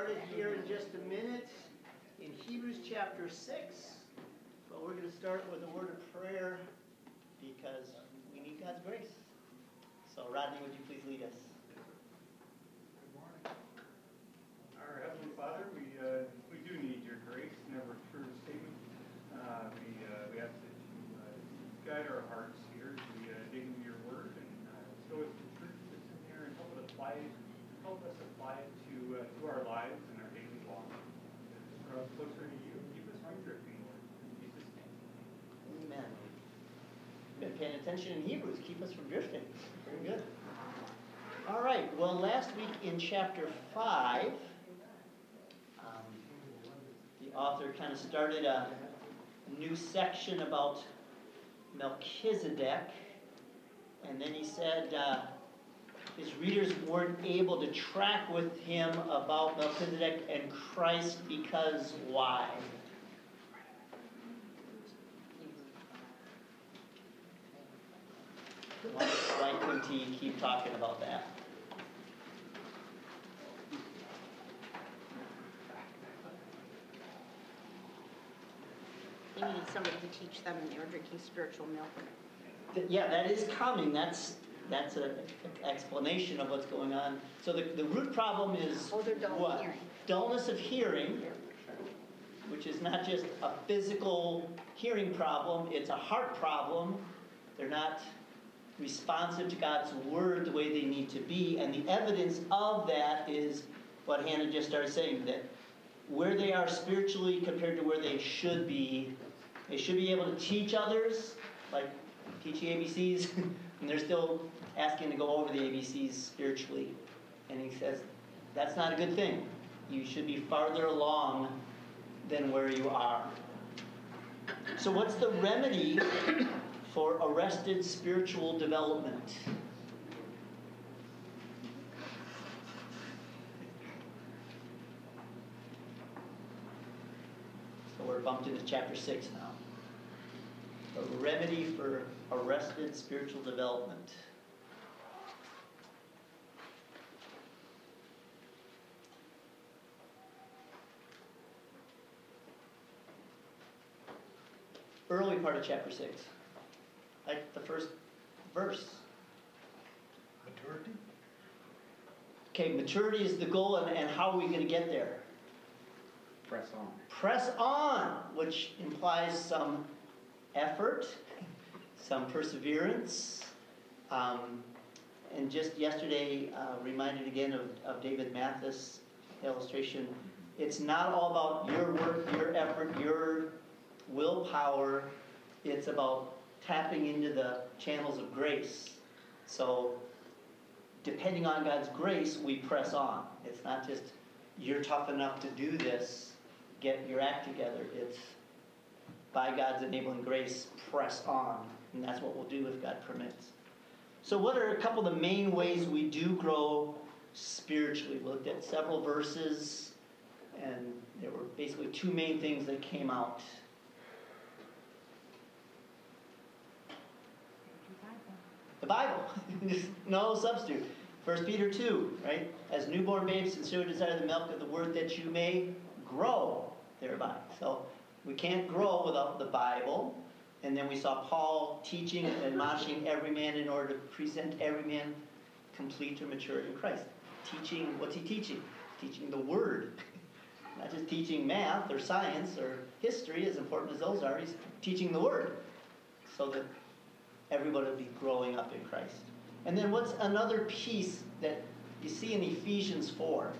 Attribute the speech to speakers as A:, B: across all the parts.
A: started here in just a minute in Hebrews chapter 6. But we're going to start with a word of prayer because we need God's grace. So, Rodney, would you please lead us?
B: Good morning. Our Heavenly Father, we, uh, we do need your grace, never true statement. Uh, we, uh, we ask that you uh, guide our hearts here as we uh, dig into your word and uh, show us the truth that's in here and help us apply it, help us apply it to, uh, to our lives and our daily walk. Draw us closer to you, keep us from drifting, Lord. In Jesus' name.
A: Amen. Been paying attention in Hebrews, keep us from drifting. Very good. All right, well, last week in chapter 5, um, the author kind of started a new section about Melchizedek, and then he said uh, his readers weren't able to track with him about Melchizedek and Christ because why? Why, why couldn't he keep talking about that?
C: They needed somebody to teach them, and they were drinking spiritual milk.
A: Th- Yeah, that is coming. That's that's an explanation of what's going on. So the, the root problem is
C: Oh, they're dull of
A: what?
C: hearing.
A: Dullness of hearing, which is not just a physical hearing problem, it's a heart problem. They're not responsive to God's word the way they need to be. And the evidence of that is what Hannah just started saying that where they are spiritually compared to where they should be, they should be able to teach others, like teaching ABCs, and they're still asking to go over the ABCs spiritually. And he says, that's not a good thing. You should be farther along than where you are. So, what's the remedy for arrested spiritual development? So, we're bumped into chapter 6 now. A remedy for arrested spiritual development. Early part of chapter 6. Like the first verse.
D: Maturity?
A: Okay, maturity is the goal, and, and how are we going to get there?
D: Press on.
A: Press on, which implies some effort, some perseverance. Um, and just yesterday, uh, reminded again of, of David Mathis' illustration. It's not all about your work, your effort, your willpower. It's about tapping into the channels of grace. So, depending on God's grace, we press on. It's not just you're tough enough to do this, get your act together. It's by God's enabling grace, press on. And that's what we'll do if God permits. So, what are a couple of the main ways we do grow spiritually? We looked at several verses, and there were basically two main things that came out. Bible. no substitute. 1 Peter 2, right? As newborn babes, sincerely desire the milk of the word that you may grow thereby. So we can't grow without the Bible. And then we saw Paul teaching and admonishing every man in order to present every man complete or mature in Christ. Teaching, what's he teaching? Teaching the Word. Not just teaching math or science or history, as important as those are. He's teaching the Word so that everybody will be growing up in Christ. And then what's another piece that you see in Ephesians 4?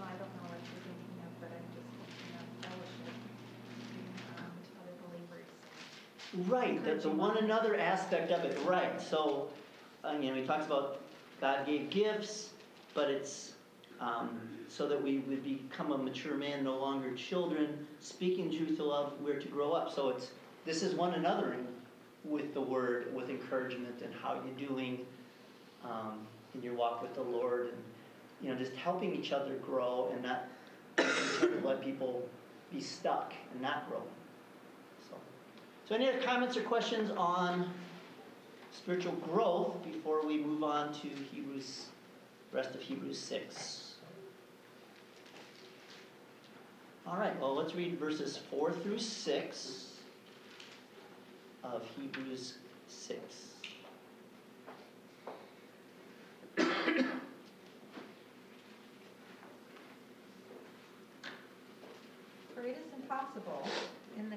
E: No, I don't know what you're thinking of, but I'm just thinking of fellowship, being around other believers.
A: Right, that's the one another aspect of it, right. So, you know, he talks about God gave gifts, but it's um, so that we would become a mature man, no longer children, speaking truth to love, we're to grow up. So it's this is one anothering with the word, with encouragement and how you're doing um, in your walk with the Lord and, you know, just helping each other grow and not let people be stuck and not grow. So, any other comments or questions on spiritual growth before we move on to Hebrews, rest of Hebrews 6? All right, well, let's read verses 4 through 6 of Hebrews 6.
E: For it is impossible, in the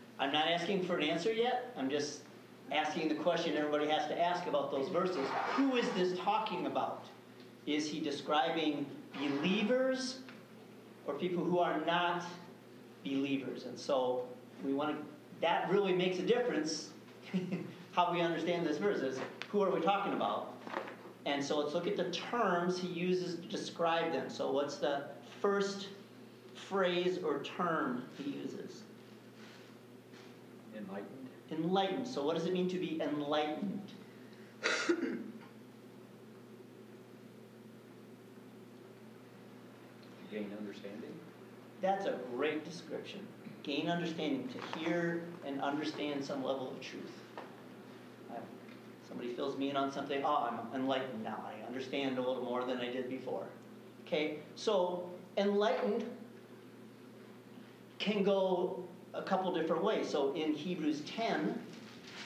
A: I'm not asking for an answer yet. I'm just asking the question everybody has to ask about those verses. Who is this talking about? Is he describing believers or people who are not believers? And so we want to, that really makes a difference how we understand this verse is who are we talking about? And so let's look at the terms he uses to describe them. So what's the first phrase or term he uses?
D: Enlightened.
A: Enlightened. So what does it mean to be enlightened?
D: Gain understanding.
A: That's a great description. Gain understanding, to hear and understand some level of truth. Uh, Somebody fills me in on something, oh, I'm enlightened now. I understand a little more than I did before. Okay, so enlightened can go a couple different ways. So in Hebrews 10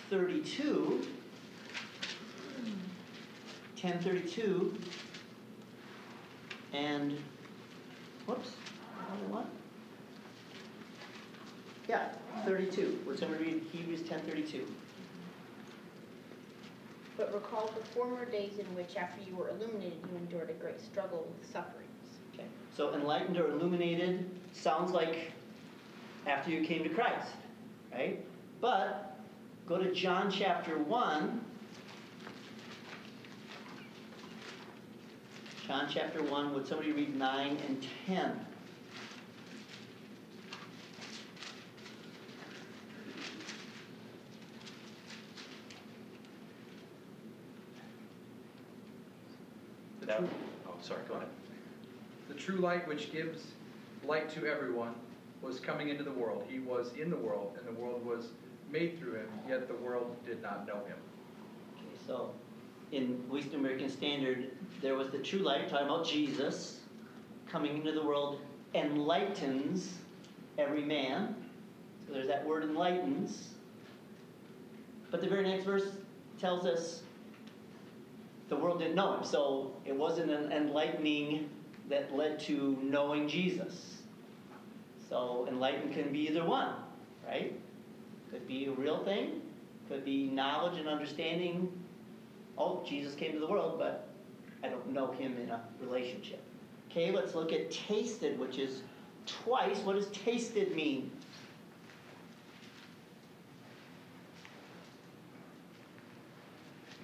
A: 32, 10 32, and whoops, another one. Yeah, 32. Would to read Hebrews 10 32?
C: But recall the former days in which, after you were illuminated, you endured a great struggle with sufferings.
A: Okay, so enlightened or illuminated sounds like after you came to Christ, right? But go to John chapter 1. John chapter 1, would somebody read 9 and 10?
F: The true, oh, sorry, go ahead.
G: The true light which gives light to everyone was coming into the world. He was in the world, and the world was made through him, yet the world did not know him.
A: Okay, so in Wisdom American Standard, there was the true light, talking about Jesus, coming into the world, enlightens every man. So there's that word enlightens. But the very next verse tells us the world didn't know him. So it wasn't an enlightening that led to knowing Jesus. So enlightened can be either one, right? Could be a real thing, could be knowledge and understanding. Oh, Jesus came to the world, but I don't know him in a relationship. Okay, let's look at tasted, which is twice. What does tasted mean?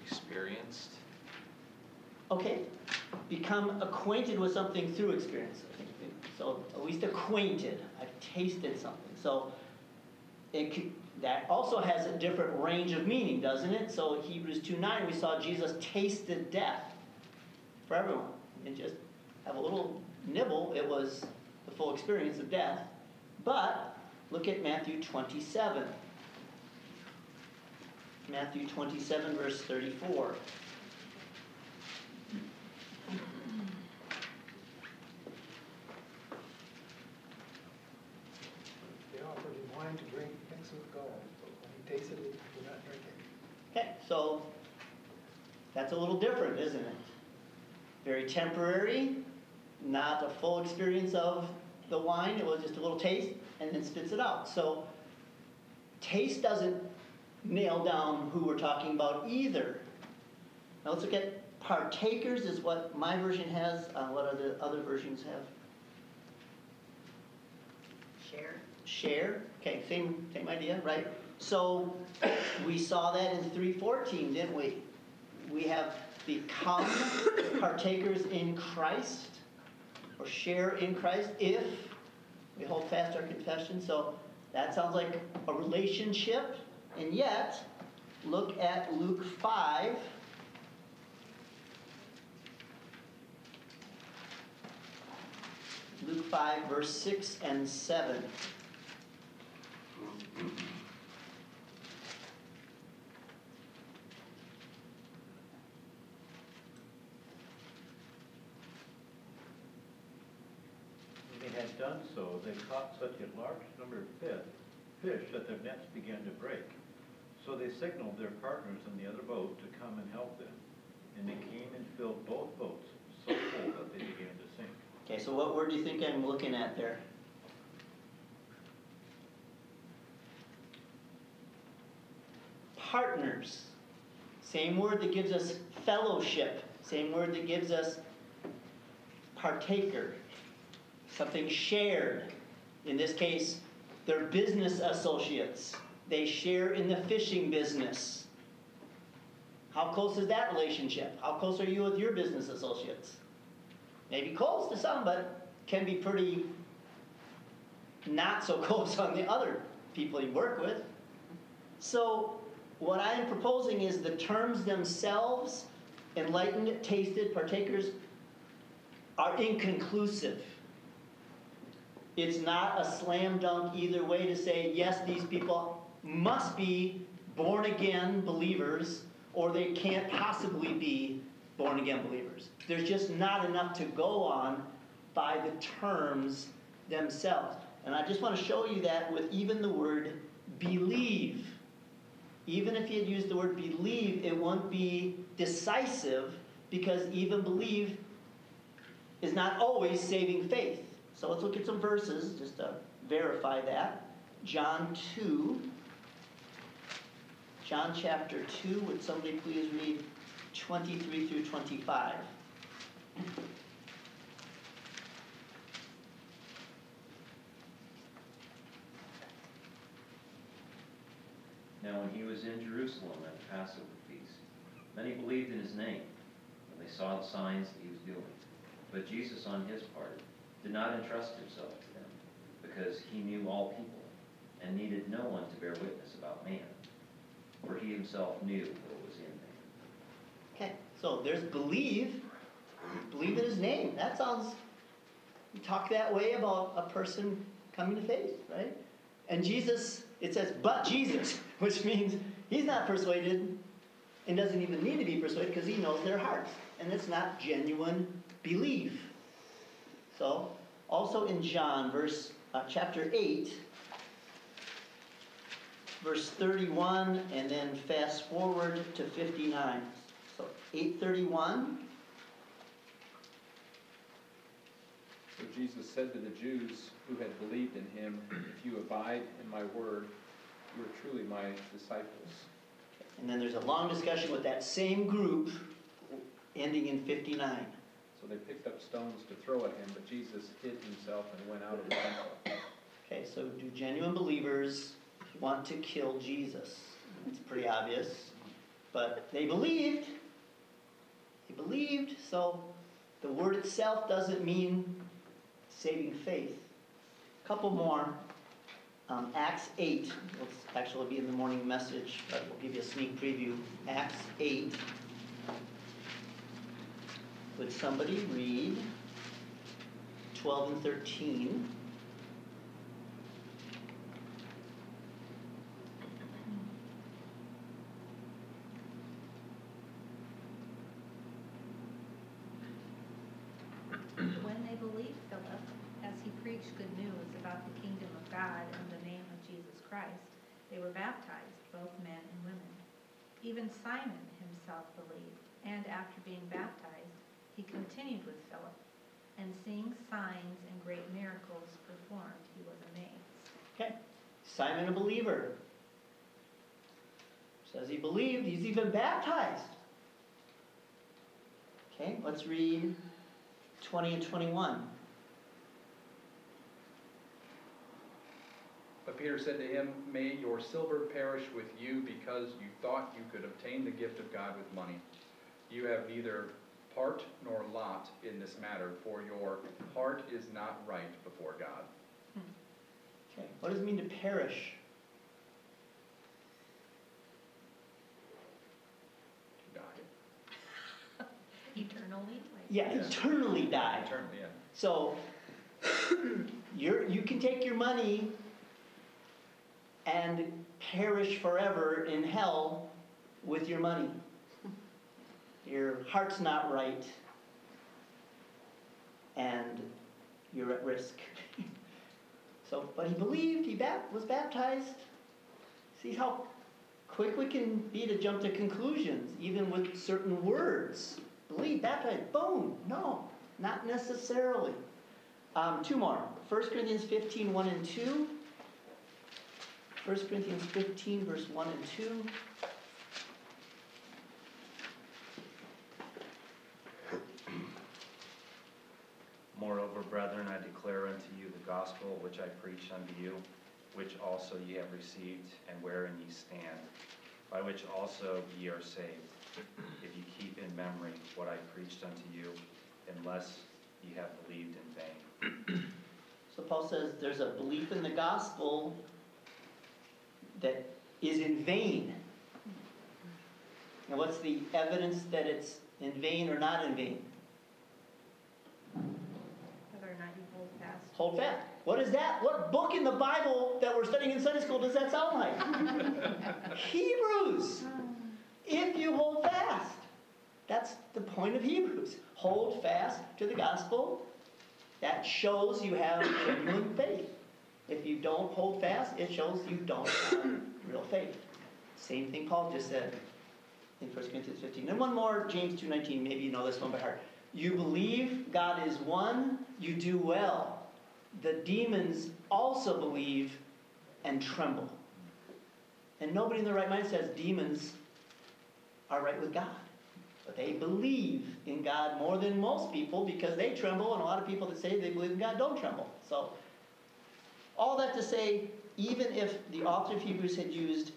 F: Experienced.
A: Okay, become acquainted with something through experience. So at least acquainted. I've tasted something. So it could, that also has a different range of meaning, doesn't it? So Hebrews 2 9, we saw Jesus tasted death for everyone. And just have a little nibble, it was the full experience of death. But look at Matthew 27. Matthew 27, verse 34.
H: They offered him wine to drink mixed with gall, but when he tasted it, he would not drink it.
A: Okay, so that's a little different, isn't it? Very temporary, not a full experience of the wine. It was just a little taste and then spits it out. So taste doesn't nail down who we're talking about either. Now let's look at partakers is what my version has, uh, what other, other versions have?
C: Share.
A: Share, okay, same, same idea, right? So, we saw that in three fourteen, didn't we? We have become partakers in Christ, or share in Christ if we hold fast our confession, so that sounds like a relationship, and yet, look at Luke five. Luke 5, verse 6 and 7.
I: When they had done so, they caught such a large number of fish, fish that their nets began to break. So they signaled their partners in the other boat to come and help them. And they came and filled both boats so full that they began to sink.
A: Okay, so what word do you think I'm looking at there? Partners. Same word that gives us fellowship. Same word that gives us partaker. Something shared. In this case, they're business associates. They share in the fishing business. How close is that relationship? How close are you with your business associates? maybe close to some, but can be pretty not so close on the other people you work with. So, what I am proposing is the terms themselves, enlightened, tasted, partakers, are inconclusive. It's not a slam dunk either way to say, yes, these people must be born again believers, or they can't possibly be born again believers. There's just not enough to go on by the terms themselves. And I just want to show you that with even the word believe. Even if you had used the word believe, it won't be decisive because even believe is not always saving faith. So let's look at some verses just to verify that. John 2. John chapter 2. Would somebody please read 23 through 25?
J: Now when he was in Jerusalem at the Passover feast, many believed in his name when they saw the signs that he was doing. But Jesus on his part did not entrust himself to them, because he knew all people, and needed no one to bear witness about man, for he himself knew what was in man.
A: Okay, so there's believe. Believe in his name. That sounds, you talk that way about a person coming to faith, right? And Jesus, it says, but Jesus, which means he's not persuaded and doesn't even need to be persuaded because he knows their hearts. And it's not genuine belief. So, also in John, verse uh, chapter 8, verse 31, and then fast forward to 59. So 831.
G: So Jesus said to the Jews who had believed in him, If you abide in my word, you are truly my disciples.
A: And then there's a long discussion with that same group ending in 59.
G: So they picked up stones to throw at him, but Jesus hid himself and went out of the temple.
A: Okay, so do genuine believers want to kill Jesus? It's pretty obvious. But they believed. They believed, so the word itself doesn't mean saving faith. A couple more. Um, Acts 8, will actually be in the morning message, but we'll give you a sneak preview. Acts 8. Would somebody read 12 and 13?
E: When they believed Philip, as he preached good news about the kingdom of God and the name of Jesus Christ, they were baptized, both men and women. Even Simon himself believed, and after being baptized, he continued with Philip, and seeing signs and great miracles performed, he was amazed.
A: Okay. Simon a believer. Says he believed, he's even baptized. Okay, let's read 20 and 21.
G: But Peter said to him, May your silver perish with you because you thought you could obtain the gift of God with money. You have neither part nor lot in this matter, for your heart is not right before God. Hmm.
A: Okay, what does it mean to perish?
G: To die.
E: Eternally, like.
A: Yeah,
G: Yeah.
A: eternally die.
G: Eternally, yeah.
A: So, you're, you can take your money and perish forever in hell with your money. Your heart's not right, and you're at risk. so, but he believed, he bap- was baptized. See how quick we can be to jump to conclusions, even with certain words. Believe, baptized, boom. No, not necessarily. Um, two more. 1 Corinthians 15, 1 and 2. 1 Corinthians 15, verse 1 and 2.
K: Brethren, I declare unto you the gospel which I preached unto you, which also ye have received, and wherein ye stand, by which also ye are saved, if ye keep in memory what I preached unto you, unless ye have believed in vain.
A: So Paul says there's a belief in the gospel that is in vain. And what's the evidence that it's in vain or not in vain?
C: Whether or not you hold fast.
A: What is that? What book in the Bible that we're studying in Sunday school does that sound like? Hebrews. If you hold fast. That's the point of Hebrews. Hold fast to the gospel. That shows you have genuine faith. If you don't hold fast, it shows you don't have real faith. Same thing Paul just said in 1 Corinthians 15. And one more, James 2.19, maybe you know this one by heart. You believe God is one, you do well. The demons also believe and tremble. And nobody in their right mind says demons are right with God. But they believe in God more than most people because they tremble, and a lot of people that say they believe in God don't tremble. So, all that to say, even if the author of Hebrews had used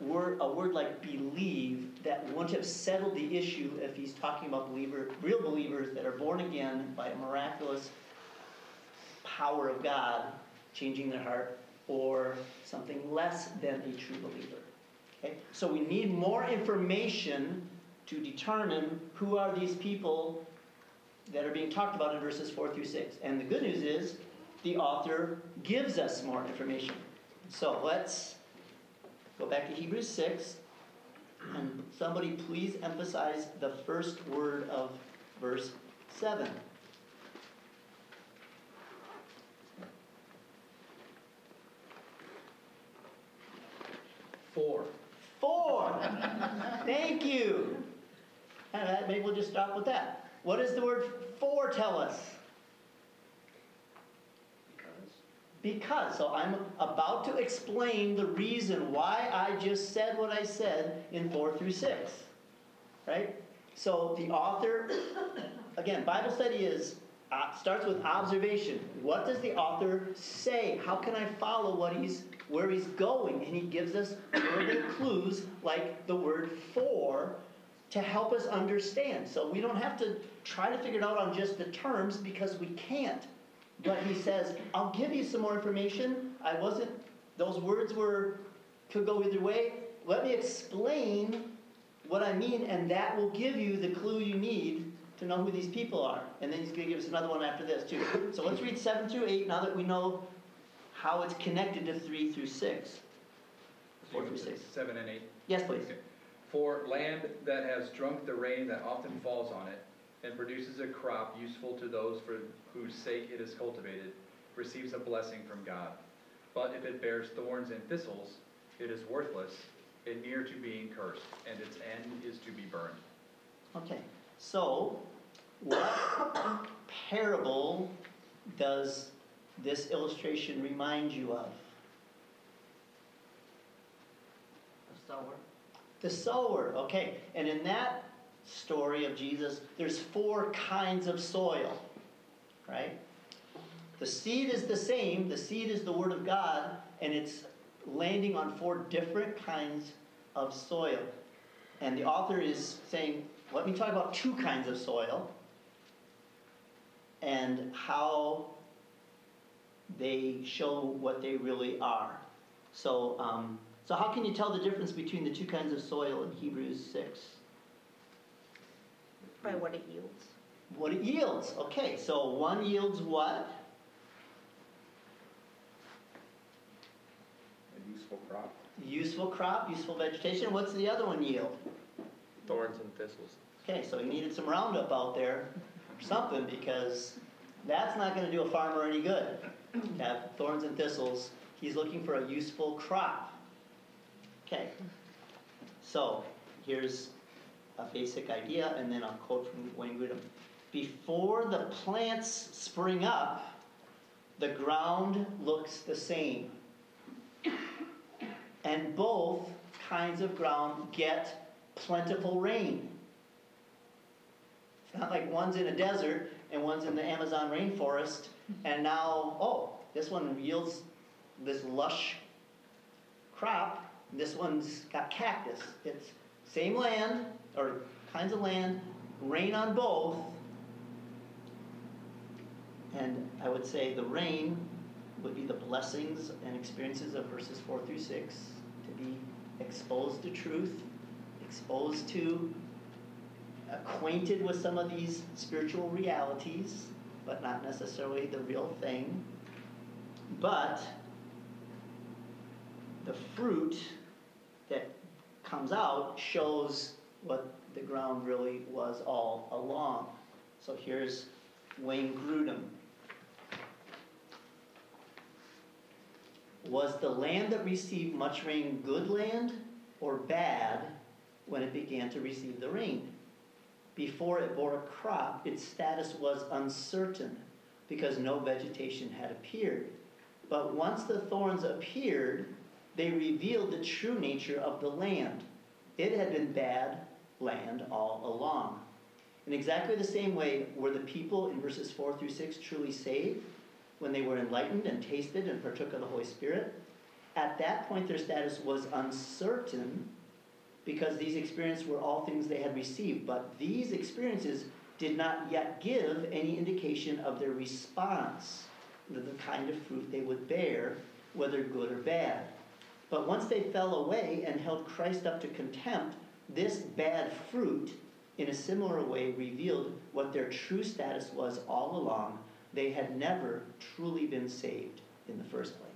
A: word, a word like believe, that wouldn't have settled the issue if he's talking about believer, real believers that are born again by a miraculous power of God changing their heart, or something less than a true believer. Okay? So we need more information to determine who are these people that are being talked about in verses 4 through 6. And the good news is the author gives us more information. So let's go back to Hebrews 6. And somebody please emphasize the first word of verse 7.
G: For.
A: For. Thank you. Maybe we'll just stop with that. What does the word for tell us?
J: Because
A: Because. So I'm about to explain the reason why I just said what I said in 4 through 6. Right? So the author, again, Bible study is uh, starts with observation. What does the author say? How can I follow what he's where he's going? And he gives us verbal clues like the word for to help us understand. So we don't have to try to figure it out on just the terms because we can't. But he says, I'll give you some more information. I wasn't, those words were, could go either way. Let me explain what I mean, and that will give you the clue you need to know who these people are. And then he's going to give us another one after this, too. So let's read 7 through 8 now that we know how it's connected to 3 through 6. 4 through 6.
G: Seven and eight.
A: Yes, please.
G: Okay. For land that has drunk the rain that often falls on it, and produces a crop useful to those for whose sake it is cultivated, receives a blessing from God. But if it bears thorns and thistles, it is worthless and near to being cursed, and its end is to be burned.
A: Okay, so what parable does this illustration remind you of?
L: A sower.
A: The sower, okay. And in that story of Jesus, there's four kinds of soil, right? The seed is the same, the seed is the Word of God, and it's landing on four different kinds of soil. And the author is saying, let me talk about two kinds of soil and how they show what they really are. So, um, so how can you tell the difference between the two kinds of soil in Hebrews 6?
C: By what it yields.
A: What it yields. Okay, so one yields what?
D: A useful crop.
A: Useful crop, useful vegetation. What's the other one yield?
F: Thorns and thistles.
A: Okay, so he needed some Roundup out there or something because that's not going to do a farmer any good. Have thorns and thistles. He's looking for a useful crop. Okay, so here's a basic idea, and then I'll quote from Wayne Grudem. Before the plants spring up, the ground looks the same. And both kinds of ground get plentiful rain. It's not like one's in a desert and one's in the Amazon rainforest, and now, oh, this one yields this lush crop, this one's got cactus. It's same land, or kinds of land, rain on both. And I would say the rain would be the blessings and experiences of verses 4 through 6 to be exposed to truth, exposed to, acquainted with some of these spiritual realities, but not necessarily the real thing. But the fruit that comes out shows what the ground really was all along. So here's Wayne Grudem. Was the land that received much rain good land or bad when it began to receive the rain? Before it bore a crop, its status was uncertain because no vegetation had appeared. But once the thorns appeared, they revealed the true nature of the land. It had been bad land all along. In exactly the same way were the people in verses 4 through 6 truly saved when they were enlightened and tasted and partook of the Holy Spirit. At that point, their status was uncertain because these experiences were all things they had received. But these experiences did not yet give any indication of their response the kind of fruit they would bear, whether good or bad. But once they fell away and held Christ up to contempt, this bad fruit, in a similar way, revealed what their true status was all along. They had never truly been saved in the first place.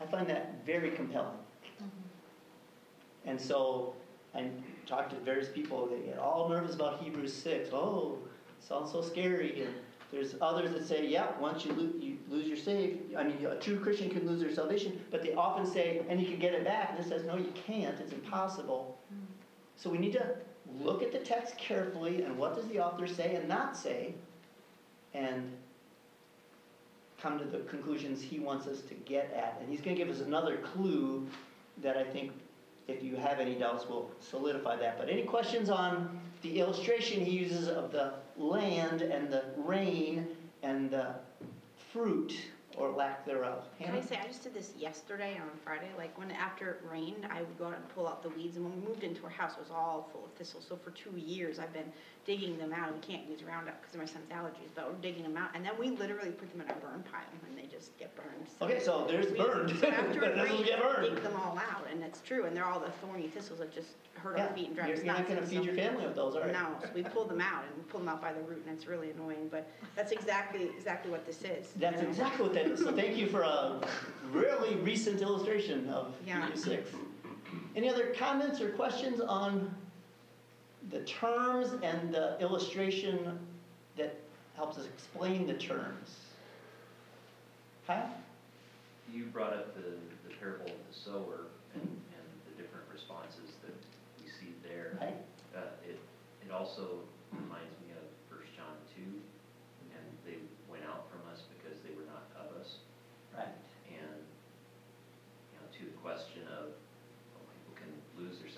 A: I find that very compelling. Mm-hmm. And so I talk to various people, they get all nervous about Hebrews 6. Oh, it sounds so scary. And there's others that say, yeah, once you, lo- you lose your save, I mean, a true Christian can lose their salvation, but they often say, and you can get it back. And it says, no, you can't. It's impossible. Hmm. So we need to look at the text carefully and what does the author say and not say, and come to the conclusions he wants us to get at. And he's going to give us another clue that I think, if you have any doubts, we'll solidify that. But any questions on the illustration he uses of the land and the rain and the fruit or lack thereof?
C: Can I say, I just did this yesterday on Friday, like when after it rained, I would go out and pull out the weeds, and when we moved into our house, it was all full of thistles, so for two years, I've been digging them out, we can't use Roundup because of my son's allergies, but we're digging them out, and then we literally put them in a burn pile, and they just get burned.
A: Okay, so there's
C: we-
A: burned.
C: So after it rains,
A: get burned.
C: dig them all out, and it's true, and they're all the thorny thistles that just hurt
A: Yeah,
C: our feet and drive
A: you're,
C: us
A: you're
C: nuts.
A: not going to feed your family with those, are you?
C: No, so we pull them out, and we pull them out by the root, and it's really annoying, but that's exactly, exactly what this is. you
A: That's
C: know?
A: exactly what that is. So thank you for a really recent illustration of
C: Yeah.
A: 6. Any other comments or questions on the terms and the illustration that helps us explain the terms? Kyle?
J: You brought up the, the parable of the sower and, and the different responses that we see there.
A: Right?
J: Uh, it, it also reminds me of First John two, and they went out from us because they were not of us.
A: Right.
J: And, you know, to the question of, well, people can lose their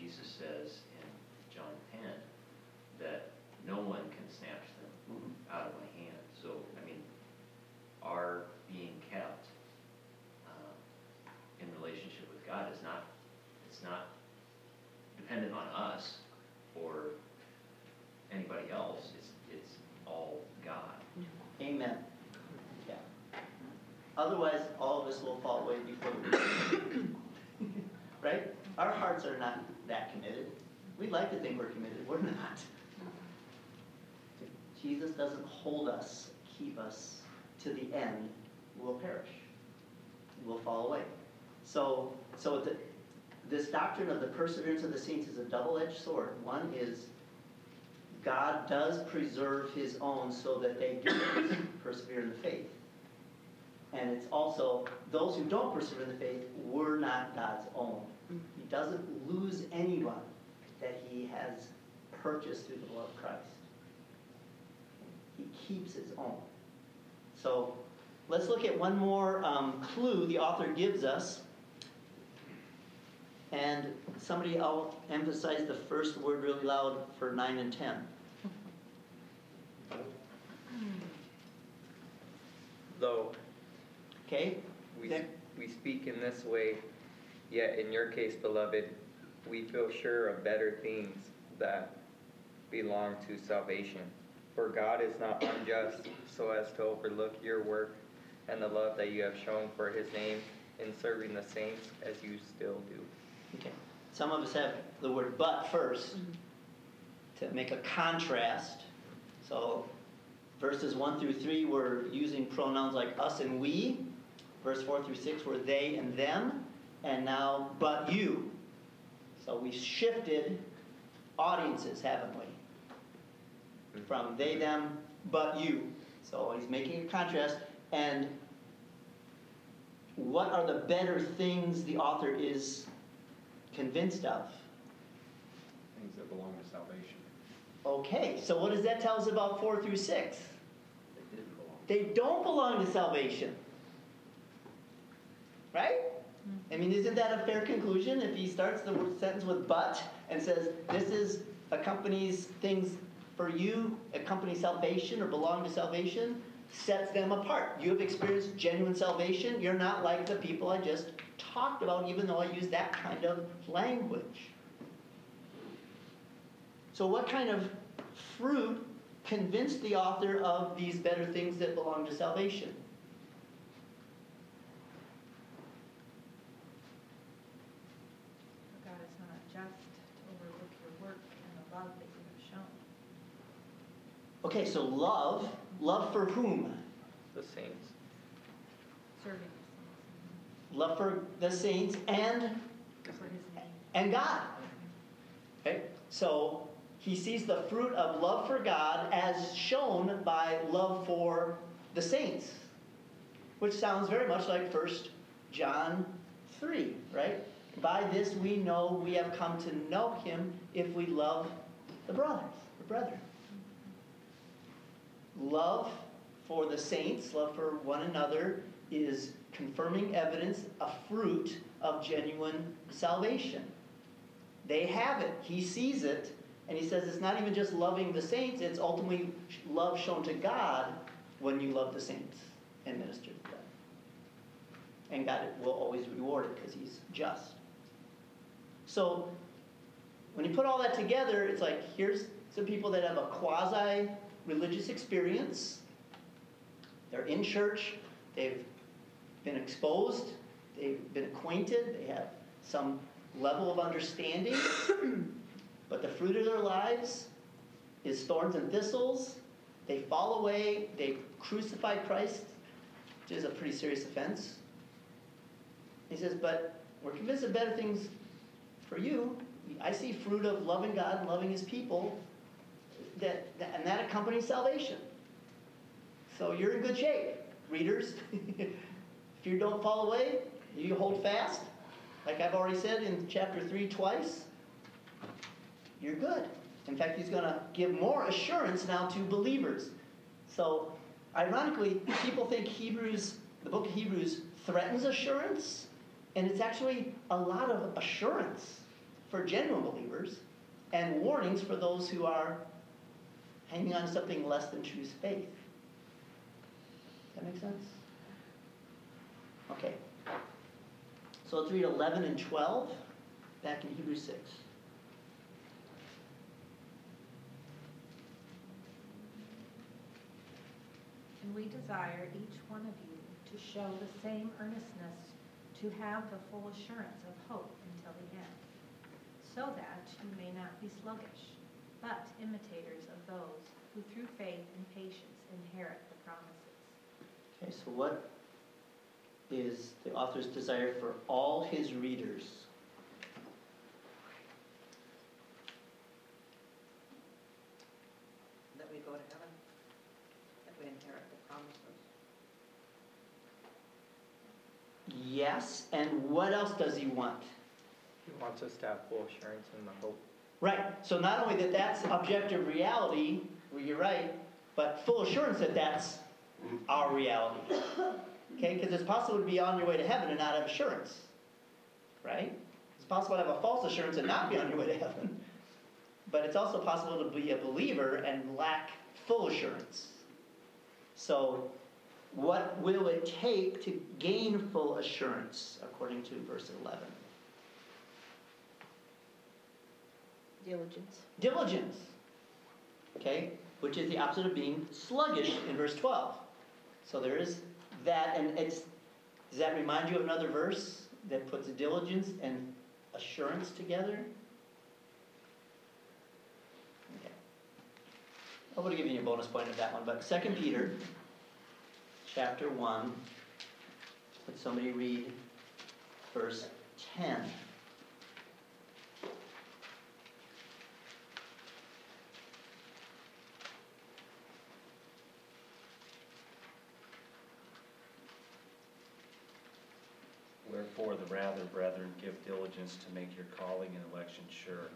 J: Jesus says in John ten, that no one can snatch them
A: Mhm.
J: out of my hand. So, I mean, our being kept um, in relationship with God is not, it's not dependent on us or anybody else. It's, it's all God.
A: Amen. Yeah. Otherwise, all of us will fall away before the Right? Our hearts are not that committed. We'd like to think we're committed, we're not. If Jesus doesn't hold us, keep us to the end, we'll perish. We'll fall away. So, so the, this doctrine of the perseverance of the saints is a double-edged sword. One is God does preserve his own so that they do persevere in the faith. And it's also, those who don't persevere in the faith were not God's own. He doesn't lose anyone that he has purchased through the blood of Christ. He keeps his own. So let's look at one more um, clue the author gives us. And somebody, I'll emphasize the first word really loud for 9 and 10.
L: Though
A: Okay?
L: we,
A: There.
L: we speak in this way, yet in your case, beloved, we feel sure of better things that belong to salvation. For God is not unjust so as to overlook your work and the love that you have shown for his name in serving the saints as you still do.
A: Okay. Some of us have the word but first mm-hmm. to make a contrast. So verses 1 through 3, we're using pronouns like us and we. Verse 4 through 6 were they and them. And now, but you. So we shifted audiences, haven't we? From they, them, but you. So he's making a contrast. And what are the better things the author is convinced of?
D: Things that belong to salvation.
A: Okay, so what does that tell us about 4 through 6?
I: They didn't belong.
A: They don't belong to salvation. Right? I mean, isn't that a fair conclusion if he starts the sentence with but and says, this is accompanies things for you, accompany salvation or belong to salvation, sets them apart. You have experienced genuine salvation. You're not like the people I just talked about, even though I use that kind of language. So, what kind of fruit convinced the author of these better things that belong to salvation?
E: God is not just to overlook your work and the love that you have shown.
A: Okay, so love, love for whom?
L: The saints.
E: Serving the
A: Love for the saints and
E: saints for his name.
A: and God. Okay? So he sees the fruit of love for God as shown by love for the saints, which sounds very much like 1 John 3, right? By this we know we have come to know him if we love the brothers, the brethren. Love for the saints, love for one another, is confirming evidence, a fruit of genuine salvation. They have it. He sees it. And he says it's not even just loving the saints, it's ultimately love shown to God when you love the saints and minister to them. And God will always reward it because he's just. So when you put all that together, it's like here's some people that have a quasi religious experience. They're in church, they've been exposed, they've been acquainted, they have some level of understanding, but the fruit of their lives is thorns and thistles. They fall away, they crucify Christ, which is a pretty serious offense. He says, but we're convinced of better things for you. I see fruit of loving God and loving his people, that, that and that accompanies salvation. So you're in good shape, readers. if you don't fall away, you hold fast. Like I've already said in chapter 3 twice, you're good. In fact, he's going to give more assurance now to believers. So, ironically, people think Hebrews, the book of Hebrews, threatens assurance, and it's actually a lot of assurance. for genuine believers and warnings for those who are hanging on to something less than true faith. Does that make sense? Okay. So let's read 11 and 12 back in Hebrews 6.
E: And we desire each one of you to show the same earnestness to have the full assurance of hope until the end, so that you may not be sluggish, but imitators of those who through faith and patience inherit the promises.
A: Okay, so what is the author's desire for all his readers?
M: That we go to heaven, that we inherit the promises.
A: Yes, and what else does he want?
L: He wants us to have full assurance in the hope.
A: Right, so not only that that's objective reality, you're right, but full assurance that that's our reality. Okay, because it's possible to be on your way to heaven and not have assurance. Right? It's possible to have a false assurance and not be on your way to heaven. But it's also possible to be a believer and lack full assurance. So, what will it take to gain full assurance, according to verse 11?
C: Diligence.
A: Diligence. Okay? Which is the opposite of being sluggish in verse 12. So there is that, and it's, does that remind you of another verse that puts diligence and assurance together? Okay. I would have given you a bonus point of that one, but 2 Peter chapter 1, would somebody read verse 10?
K: Wherefore, the rather, brethren, give diligence to make your calling and election sure.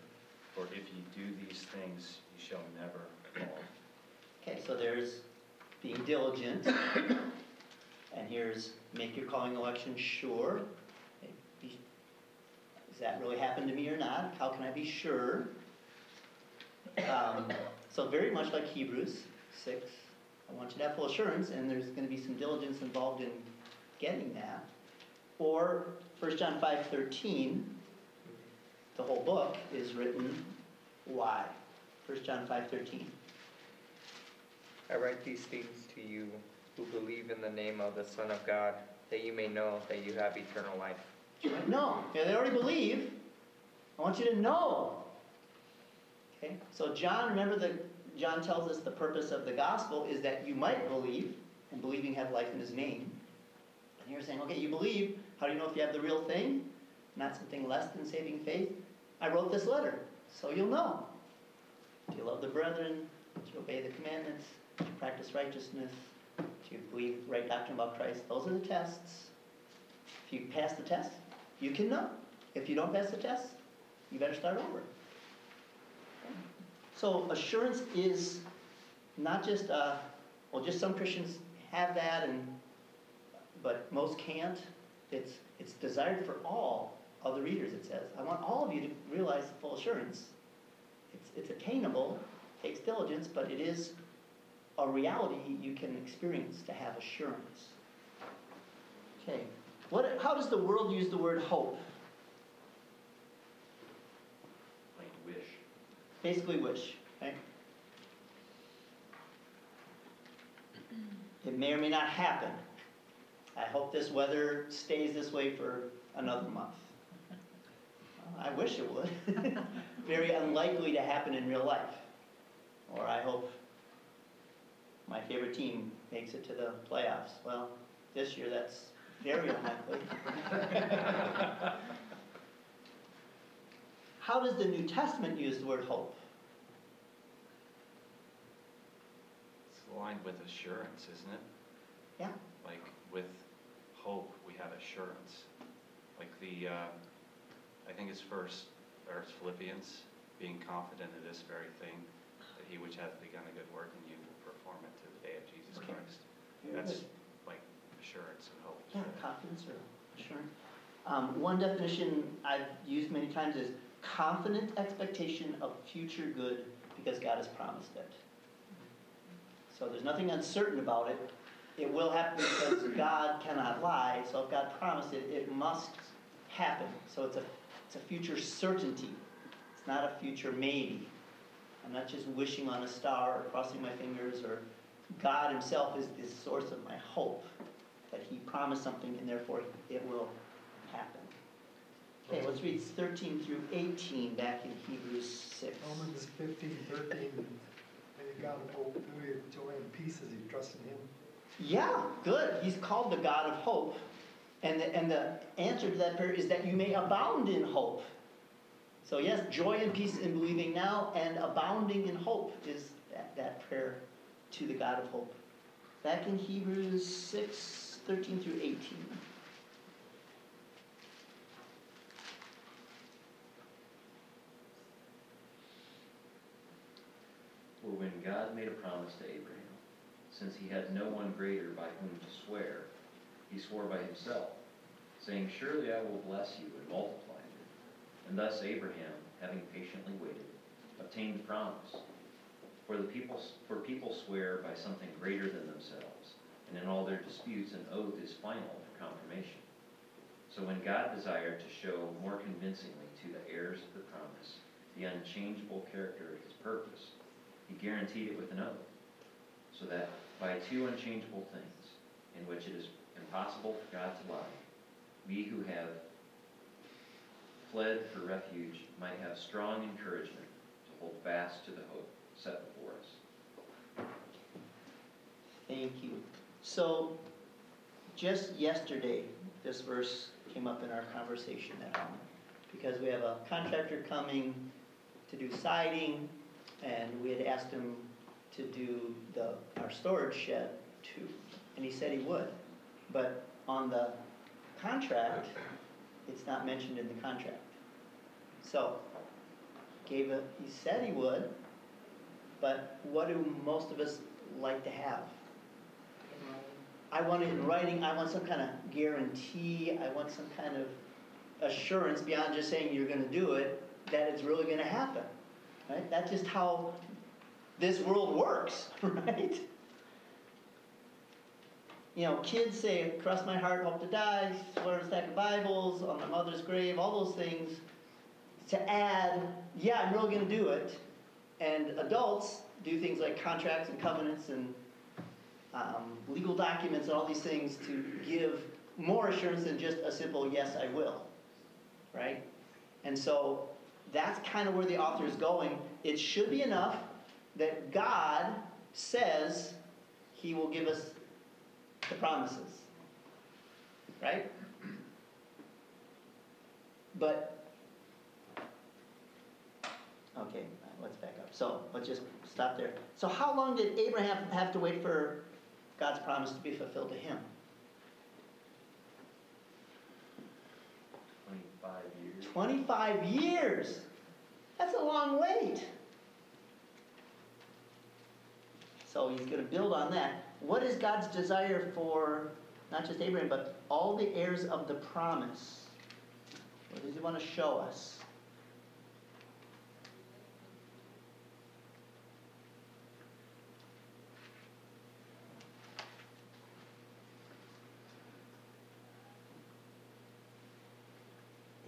K: For if you do these things, you shall never fall.
A: Okay, so there's being diligent, and here's make your calling election sure. Does that really happen to me or not? How can I be sure? Um, So very much like Hebrews 6, I want you to have full assurance, and there's going to be some diligence involved in getting that. Or 1 John 5:13, the whole book is written, why? 1 John 5:13.
L: I write these things to you who believe in the name of the Son of God, that you may know that you have eternal life.
A: No, yeah, they already believe. I want you to know. Okay, so John, remember that John tells us the purpose of the gospel is that you might believe, and believing have life in his name. And you're saying, okay, you believe. How do you know if you have the real thing? Not something less than saving faith? I wrote this letter, so you'll know. Do you love the brethren? Do you obey the commandments? Do you practice righteousness? Do you believe right doctrine about Christ? Those are the tests. If you pass the test, you can know. If you don't pass the test, you better start over. So assurance is not just, uh, well, just some Christians have that, and but most can't. It's it's desired for all of the readers. It says, I want all of you to realize the full assurance. It's it's attainable, takes diligence, but it is a reality you can experience to have assurance. Okay, what? How does the world use the word hope?
J: Like wish.
A: Basically, wish. Okay? It may or may not happen. I hope this weather stays this way for another month. I wish it would. Very unlikely to happen in real life. Or I hope my favorite team makes it to the playoffs. Well, this year that's very unlikely. How does the New Testament use the word hope?
K: It's aligned with assurance, isn't it?
A: Yeah.
K: Like with hope, we have assurance. Like the, uh, I think it's first, or it's Philippians, being confident of this very thing, that he which hath begun a good work in you will perform it to the day of Jesus
A: Okay.
K: Christ.
A: Very
K: That's
A: good.
K: like assurance and hope.
A: Yeah, confidence or assurance. Um, one definition I've used many times is confident expectation of future good because God has promised it. So there's nothing uncertain about it. It will happen because God cannot lie. So if God promised it, it must happen. So it's a, it's a future certainty. It's not a future maybe. I'm not just wishing on a star or crossing my fingers or God Himself is the source of my hope that He promised something and therefore it will happen. Okay, let's read 13 through 18 back in Hebrews 6.
H: Romans fifteen, thirteen, may the God of hope, joy and peace as you trust in him.
A: Yeah, good. He's called the God of hope. And the, and the answer to that prayer is that you may abound in hope. So, yes, joy and peace in believing now, and abounding in hope is that, that prayer to the God of hope. Back in Hebrews 6 13 through 18.
J: For when God made a promise to Abraham, since he had no one greater by whom to swear, he swore by himself, saying, Surely I will bless you and multiply you. And thus Abraham, having patiently waited, obtained the promise. For the people, for people swear by something greater than themselves, and in all their disputes an oath is final for confirmation. So when God desired to show more convincingly to the heirs of the promise the unchangeable character of his purpose, he guaranteed it with an oath, so that by two unchangeable things, in which it is impossible for God to lie, we who have fled for refuge might have strong encouragement to hold fast to the hope set before us.
A: Thank you. So, just yesterday, this verse came up in our conversation at home because we have a contractor coming to do siding, and we had asked him to do the our storage shed too, and he said he would, but on the contract, it's not mentioned in the contract. So, gave a, he said he would, but what do most of us like to have? I want it in writing, I want some kind of guarantee, I want some kind of assurance beyond just saying you're gonna do it, that it's really gonna happen. Right? That's just how this world works, right? You know, kids say, cross my heart, hope to die, swear a stack of Bibles on my mother's grave, all those things. To add, yeah, I'm really gonna do it. And adults do things like contracts and covenants and um, legal documents and all these things to give more assurance than just a simple yes, I will. Right? And so that's kind of where the author is going. It should be enough that God says he will give us the promises. Right? But, okay, let's back up. So let's just stop there. So, how long did Abraham have to wait for God's promise to be fulfilled to him?
J: 25 years.
A: 25 years. That's a long wait. So he's going to build on that. What is God's desire for not just Abraham, but all the heirs of the promise? What does he want to show us?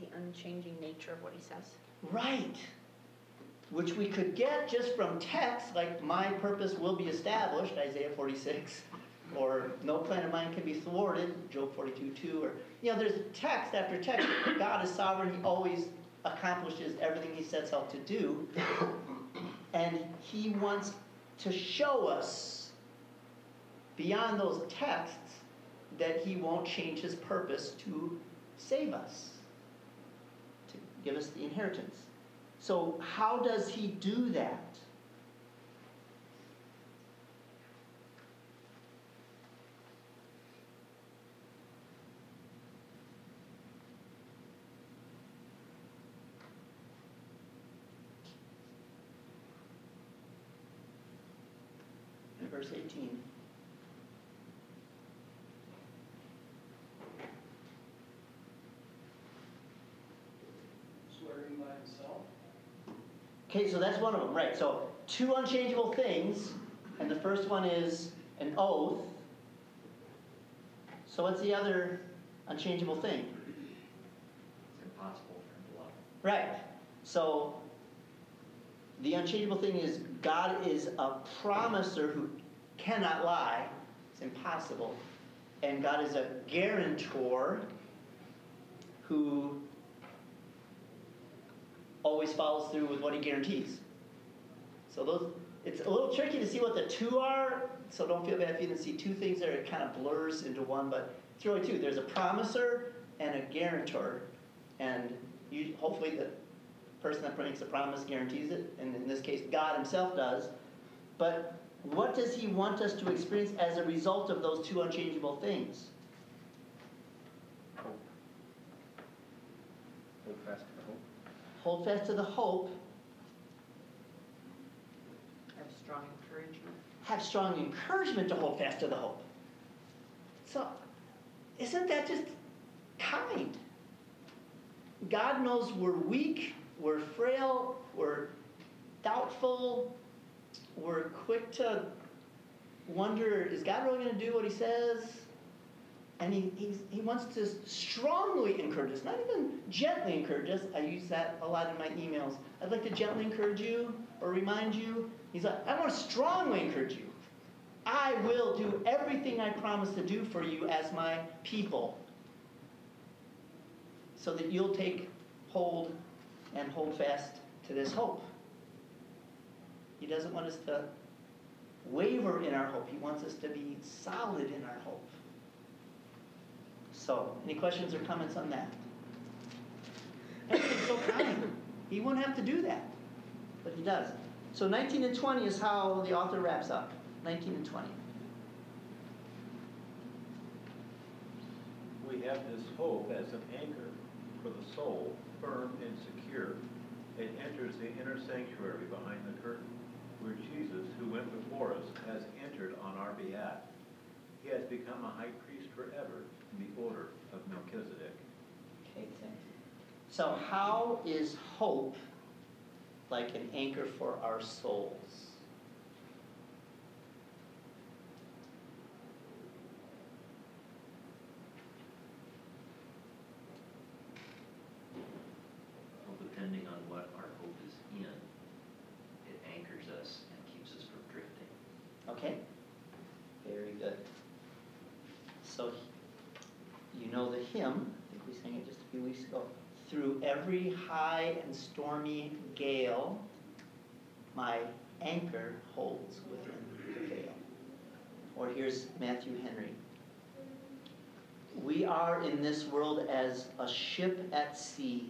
C: The unchanging nature of what he says.
A: Right. Which we could get just from text, like my purpose will be established, Isaiah 46, or no plan of mine can be thwarted, Job 42 2, or, you know, there's text after text. God is sovereign, He always accomplishes everything He sets out to do. And He wants to show us, beyond those texts, that He won't change His purpose to save us, to give us the inheritance. So, how does he do that? In verse 18.
N: swearing by
H: himself.
A: Okay, so that's one of them, right? So two unchangeable things, and the first one is an oath. So what's the other unchangeable thing?
J: It's impossible for him to lie.
A: Right. So the unchangeable thing is God is a promiser who cannot lie. It's impossible. And God is a guarantor who always follows through with what he guarantees. So those it's a little tricky to see what the two are, so don't feel bad if you didn't see two things there. It kind of blurs into one, but it's really two. There's a promiser and a guarantor. And you, hopefully the person that makes the promise guarantees it, and in this case, God himself does. But what does he want us to experience as a result of those two unchangeable things?
D: Hope. Hold fast to the hope.
A: Hold fast to the hope,
M: Have strong encouragement.
A: have strong encouragement to hold fast to the hope. So, isn't that just kind? God knows we're weak, we're frail, we're doubtful, we're quick to wonder is God really going to do what He says? And he, he's, he wants to strongly encourage us, not even gently encourage us. I use that a lot in my emails. I'd like to gently encourage you or remind you. He's like, I want to strongly encourage you. I will do everything I promise to do for you as my people so that you'll take hold and hold fast to this hope. He doesn't want us to waver in our hope. He wants us to be solid in our hope. So, any questions or comments on that? It's so kind. He wouldn't have to do that, but he does. So 19 and 20 is how the author wraps up. 19 and 20.
I: We have this hope as an anchor for the soul, firm and secure. It enters the inner sanctuary behind the curtain, where Jesus, who went before us, has entered on our behalf. He has become a high priest forever the order of Melchizedek.
A: So, how is hope like an anchor for our souls?
J: Well, depending on what our hope is in, it anchors us and keeps us from drifting.
A: Okay? Very good. So, you know the hymn, I think we sang it just a few weeks ago. Through every high and stormy gale, my anchor holds within the veil. Or here's Matthew Henry. We are in this world as a ship at sea,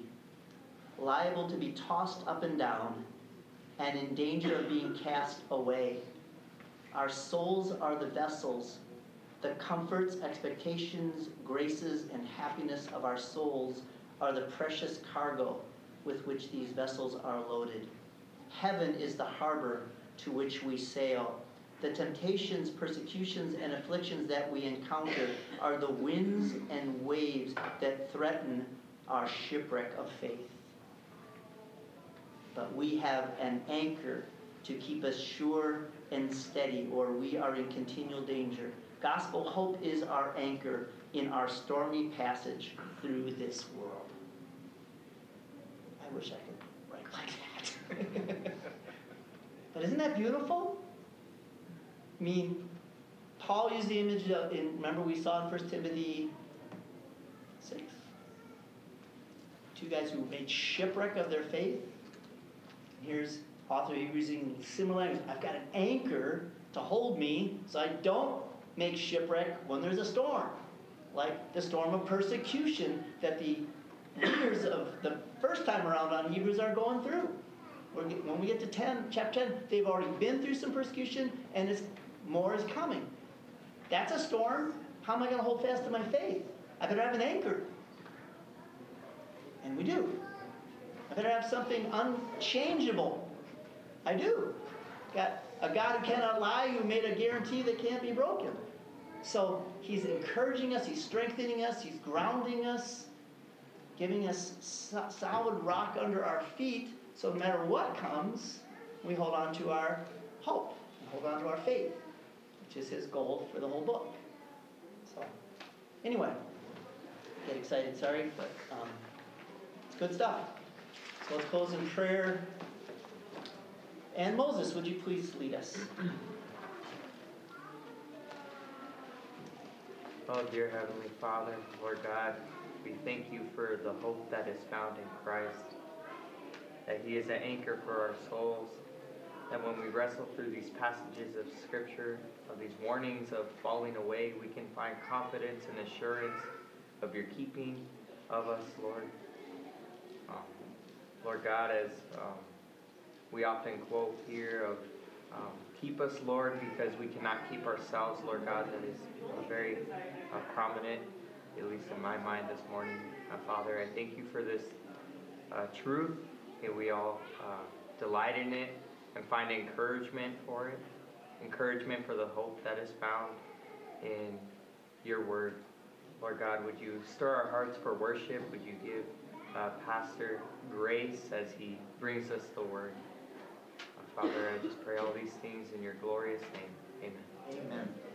A: liable to be tossed up and down, and in danger of being cast away. Our souls are the vessels. The comforts, expectations, graces, and happiness of our souls are the precious cargo with which these vessels are loaded. Heaven is the harbor to which we sail. The temptations, persecutions, and afflictions that we encounter are the winds and waves that threaten our shipwreck of faith. But we have an anchor to keep us sure and steady, or we are in continual danger. Gospel hope is our anchor in our stormy passage through this world. I wish I could write like that. but isn't that beautiful? I mean, Paul used the image of, in, remember we saw in 1 Timothy 6? Two guys who made shipwreck of their faith. Here's author using similar language. I've got an anchor to hold me so I don't make shipwreck when there's a storm. Like the storm of persecution that the readers of the first time around on Hebrews are going through. When we get to 10, chapter 10, they've already been through some persecution and it's, more is coming. That's a storm. How am I going to hold fast to my faith? I better have an anchor. And we do. I better have something unchangeable. I do. Got a God who cannot lie, who made a guarantee that can't be broken. So he's encouraging us, he's strengthening us, he's grounding us. giving us so- solid rock under our feet, so no matter what comes, we hold on to our hope, and hold on to our faith, which is his goal for the whole book. So, anyway, get excited, sorry, but um, it's good stuff. So let's close in prayer. And Moses, would you please lead us?
L: Oh, dear Heavenly Father, Lord God, we thank you for the hope that is found in Christ, that He is an anchor for our souls, that when we wrestle through these passages of Scripture, of these warnings of falling away, we can find confidence and assurance of your keeping of us, Lord. Um, Lord God, as um, we often quote here of um, keep us, Lord, because we cannot keep ourselves, Lord God, that is very uh, prominent, at least in my mind this morning. Uh, Father, I thank you for this uh, truth. May we all uh, delight in it and find encouragement for it, encouragement for the hope that is found in your word. Lord God, would you stir our hearts for worship? Would you give uh, Pastor grace as he brings us the word? Father, I just pray all these things in your glorious name. Amen.
A: Amen.